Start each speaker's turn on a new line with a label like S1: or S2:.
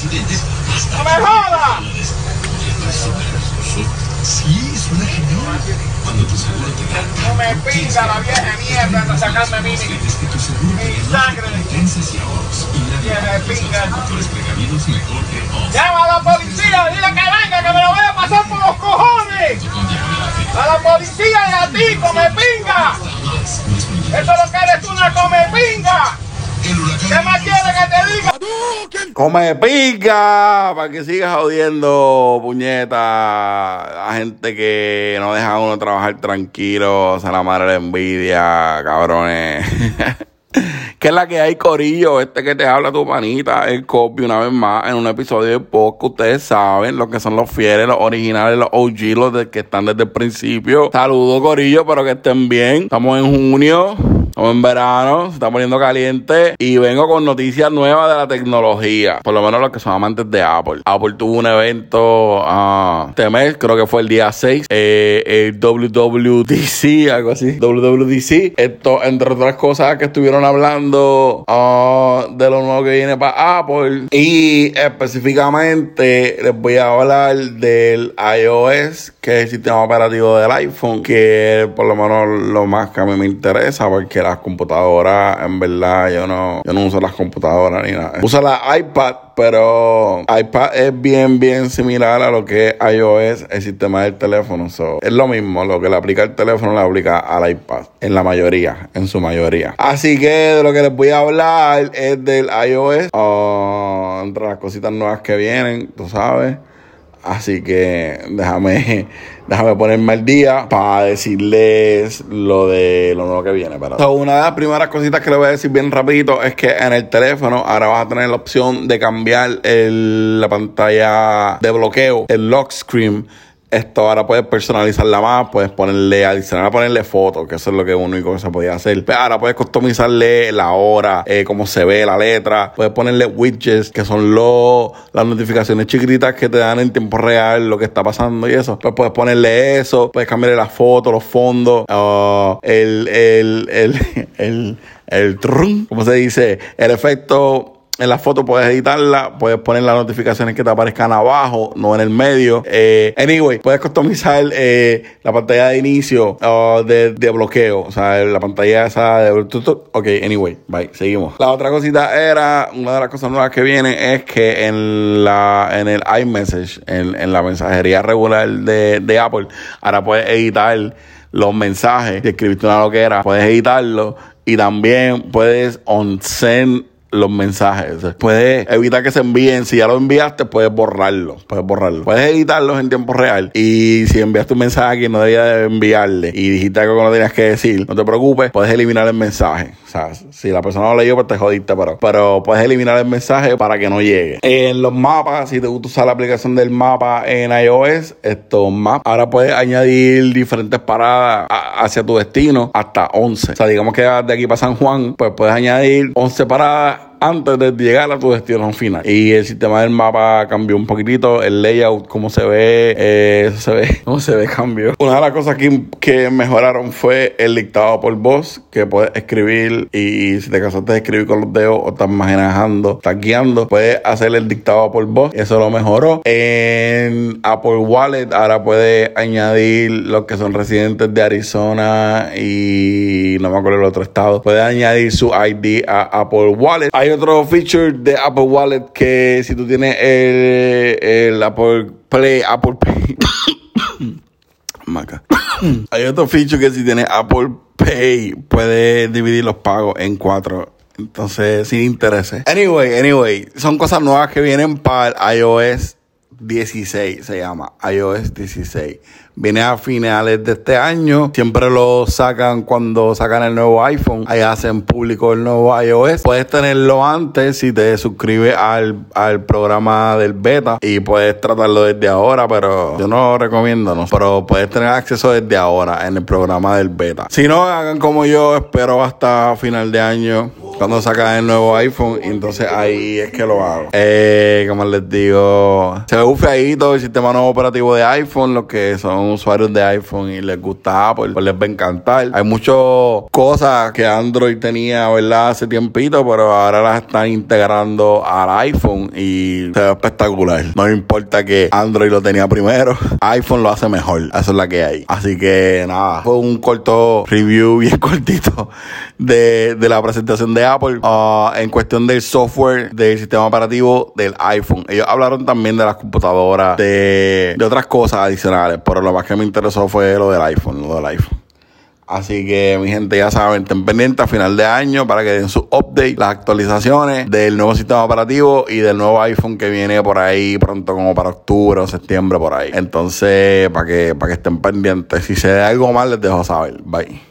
S1: ¡No me jodas!
S2: Sí, suena genial. Cuando tu seguro te da
S1: No me pinga la vieja mierda de sacarme a mí
S2: Sientes que tu seguro
S1: mi sangre.
S2: recompensas y ahorros. Y tus
S1: pinga.
S2: factores precavidos mejor que.
S1: ¡Llama a la policía! ¡Dile que venga, que me lo voy a pasar por los cojones! ¡A la policía y a ti, come pinga! ¡Eso es lo que eres tú, una come pinga! ¿Qué más quieres que te diga?
S3: Come pica para que sigas jodiendo, puñeta. A gente que no deja a uno trabajar tranquilo, se la madre la envidia, cabrones. ¿Qué es la que hay, Corillo? Este que te habla tu panita, el copy, una vez más, en un episodio de podcast. Ustedes saben lo que son los fieles, los originales, los OG, los de que están desde el principio. Saludos, Corillo, pero que estén bien. Estamos en junio. Estamos en verano, se está poniendo caliente y vengo con noticias nuevas de la tecnología. Por lo menos los que son amantes de Apple. Apple tuvo un evento ah, este mes, creo que fue el día 6, eh, el WWDC, algo así. WWDC. Esto, entre otras cosas que estuvieron hablando ah, de lo nuevo que viene para Apple. Y específicamente les voy a hablar del iOS, que es el sistema operativo del iPhone, que por lo menos lo más que a mí me interesa, porque las computadoras, en verdad, yo no, yo no uso las computadoras ni nada. Uso la iPad, pero iPad es bien, bien similar a lo que es iOS, el sistema del teléfono. So, es lo mismo, lo que le aplica el teléfono le aplica al iPad, en la mayoría, en su mayoría. Así que de lo que les voy a hablar es del iOS, ah, entre las cositas nuevas que vienen, tú sabes. Así que déjame, déjame ponerme al día para decirles lo de lo nuevo que viene. So, una de las primeras cositas que les voy a decir bien rapidito es que en el teléfono ahora vas a tener la opción de cambiar el- la pantalla de bloqueo, el lock screen. Esto ahora puedes personalizarla más, puedes ponerle, adicional ponerle fotos, que eso es lo que único que se podía hacer. Pero ahora puedes customizarle la hora, eh, cómo se ve la letra, puedes ponerle widgets, que son los, las notificaciones chiquititas que te dan en tiempo real lo que está pasando y eso. Pues puedes ponerle eso, puedes cambiarle las fotos, los fondos, ah, el, el, el, el, el, trun, ¿cómo se dice? El efecto en la foto puedes editarla, puedes poner las notificaciones que te aparezcan abajo, no en el medio. Eh, anyway, puedes customizar eh, la pantalla de inicio uh, de, de bloqueo, o sea, la pantalla esa de. Ok, anyway, bye, seguimos. La otra cosita era, una de las cosas nuevas que viene es que en la en el iMessage, en, en la mensajería regular de, de Apple, ahora puedes editar los mensajes. Si escribiste una loquera, puedes editarlo y también puedes on-send los mensajes. Puedes evitar que se envíen. Si ya lo enviaste, puedes borrarlo. Puedes borrarlo. Puedes editarlos en tiempo real. Y si enviaste un mensaje a quien no debía de enviarle y dijiste algo que no tenías que decir, no te preocupes, puedes eliminar el mensaje. O sea, si la persona lo leyó, pues te jodiste, pero, pero puedes eliminar el mensaje para que no llegue. En los mapas, si te gusta usar la aplicación del mapa en iOS, estos maps, ahora puedes añadir diferentes paradas hacia tu destino hasta 11. O sea, digamos que de aquí para San Juan, pues puedes añadir 11 paradas antes de llegar a tu destino final. Y el sistema del mapa cambió un poquitito, el layout, cómo se ve, eh, se ve, cómo se ve, cambió. Una de las cosas que, que mejoraron fue el dictado por voz, que puedes escribir y si te cansaste de escribir con los dedos o estás manejando, estás guiando, puedes hacer el dictado por voz, eso lo mejoró. En Apple Wallet ahora puedes añadir los que son residentes de Arizona y no me acuerdo el otro estado, puedes añadir su ID a Apple Wallet. Otro feature de Apple Wallet que si tú tienes el, Apple Play, Apple Pay. Maca. Hay otro feature que si tienes Apple Pay, puedes dividir los pagos en cuatro. Entonces, sin intereses. Anyway, anyway, son cosas nuevas que vienen para iOS 16, se llama iOS 16. Viene a finales de este año. Siempre lo sacan cuando sacan el nuevo iPhone. Ahí hacen público el nuevo iOS. Puedes tenerlo antes si te suscribes al, al programa del beta y puedes tratarlo desde ahora, pero yo no lo recomiendo, ¿no? Pero puedes tener acceso desde ahora en el programa del beta. Si no, hagan como yo, espero hasta final de año cuando sacan el nuevo iPhone. Entonces ahí es que lo hago. Eh, como les digo, se ve feíto el sistema nuevo operativo de iPhone. Los que son usuarios de iPhone y les gusta Apple, pues les va a encantar. Hay muchas cosas que Android tenía, ¿verdad? Hace tiempito, pero ahora las están integrando al iPhone y se ve espectacular. No importa que Android lo tenía primero, iPhone lo hace mejor. Eso es la que hay. Así que nada, fue un corto review bien cortito de, de la presentación de Apple uh, en cuestión del software del sistema operativo del iPhone. Ellos hablaron también de las computadoras, de, de otras cosas adicionales, pero lo más que me interesó fue lo del iPhone, lo del iPhone. Así que mi gente ya saben, estén pendientes a final de año para que den su update, las actualizaciones del nuevo sistema operativo y del nuevo iPhone que viene por ahí pronto como para octubre o septiembre por ahí. Entonces, para que, para que estén pendientes. Si se da algo mal, les dejo saber. Bye.